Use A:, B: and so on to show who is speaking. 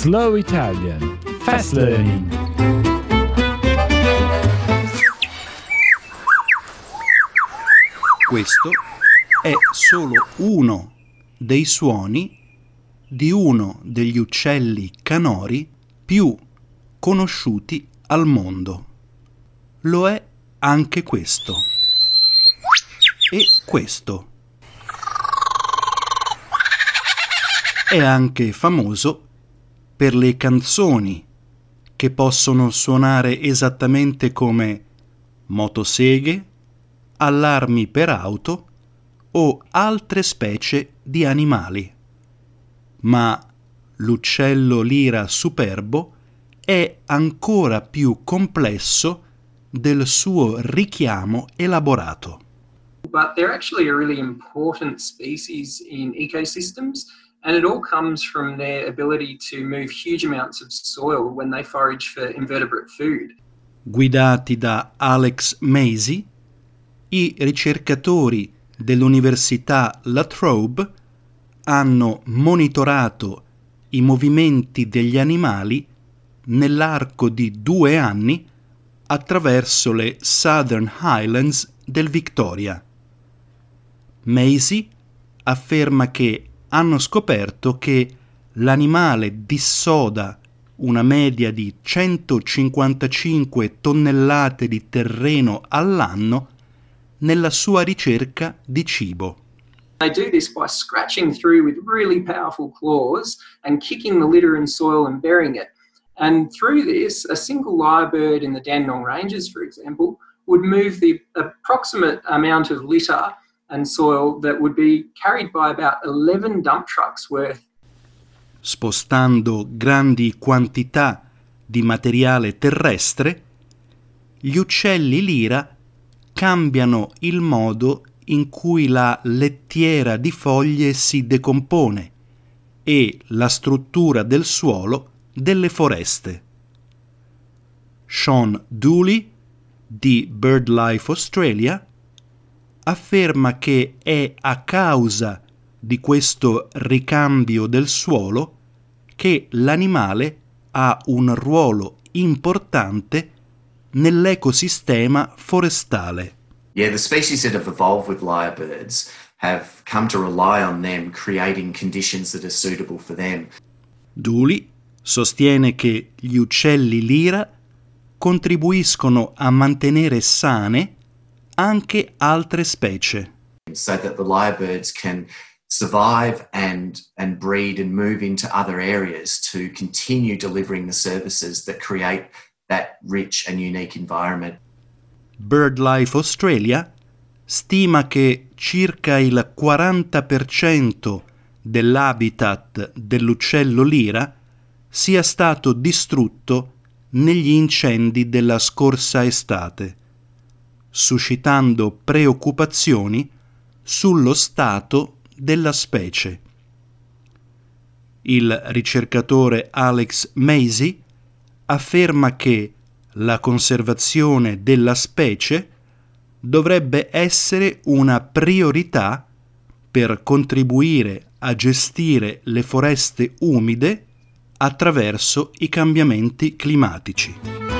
A: Slow Italian Fast Learning.
B: Questo è solo uno dei suoni di uno degli uccelli canori più conosciuti al mondo. Lo è anche questo. E questo. È anche famoso per le canzoni che possono suonare esattamente come motoseghe, allarmi per auto o altre specie di animali. Ma l'uccello lira superbo è ancora più complesso del suo richiamo elaborato.
C: But they're actually a really important species in ecosystems, and it all comes from their ability to move huge amounts of soil when they forage for invertebrate food.
B: Guidati da Alex Macy, i ricercatori dell'Università La Trobe hanno monitorato i movimenti degli animali nell'arco di due anni attraverso le Southern Highlands del Victoria. Macy afferma che hanno scoperto che l'animale dissoda una media di 155 tonnellate di terreno all'anno nella sua ricerca di cibo.
C: They do this by scratching through with really powerful claws and kicking the litter and soil and burying it. And through this, a single lyrebird in the Dandenong Ranges, for example, would move the approximate amount of litter and soil that would be carried by about 11 dump trucks worth.
B: Spostando grandi quantità di materiale terrestre, gli uccelli lira cambiano il modo in cui la lettiera di foglie si decompone e la struttura del suolo delle foreste. Sean Dooley di BirdLife Australia afferma che è a causa di questo ricambio del suolo che l'animale ha un ruolo importante nell'ecosistema forestale.
D: Yeah, the species that have evolved with lyrebirds have come to rely on them creating conditions that are suitable for them.
B: Dooley sostiene che gli uccelli lira contribuiscono a mantenere sane anche altre specie.
D: So that the lyrebirds can survive and, and breed and move into other areas to continue delivering the services that create that rich and unique environment.
B: BirdLife Australia stima che circa il 40% dell'habitat dell'uccello lira sia stato distrutto negli incendi della scorsa estate, suscitando preoccupazioni sullo stato della specie. Il ricercatore Alex Macy afferma che la conservazione della specie dovrebbe essere una priorità per contribuire a gestire le foreste umide attraverso i cambiamenti climatici.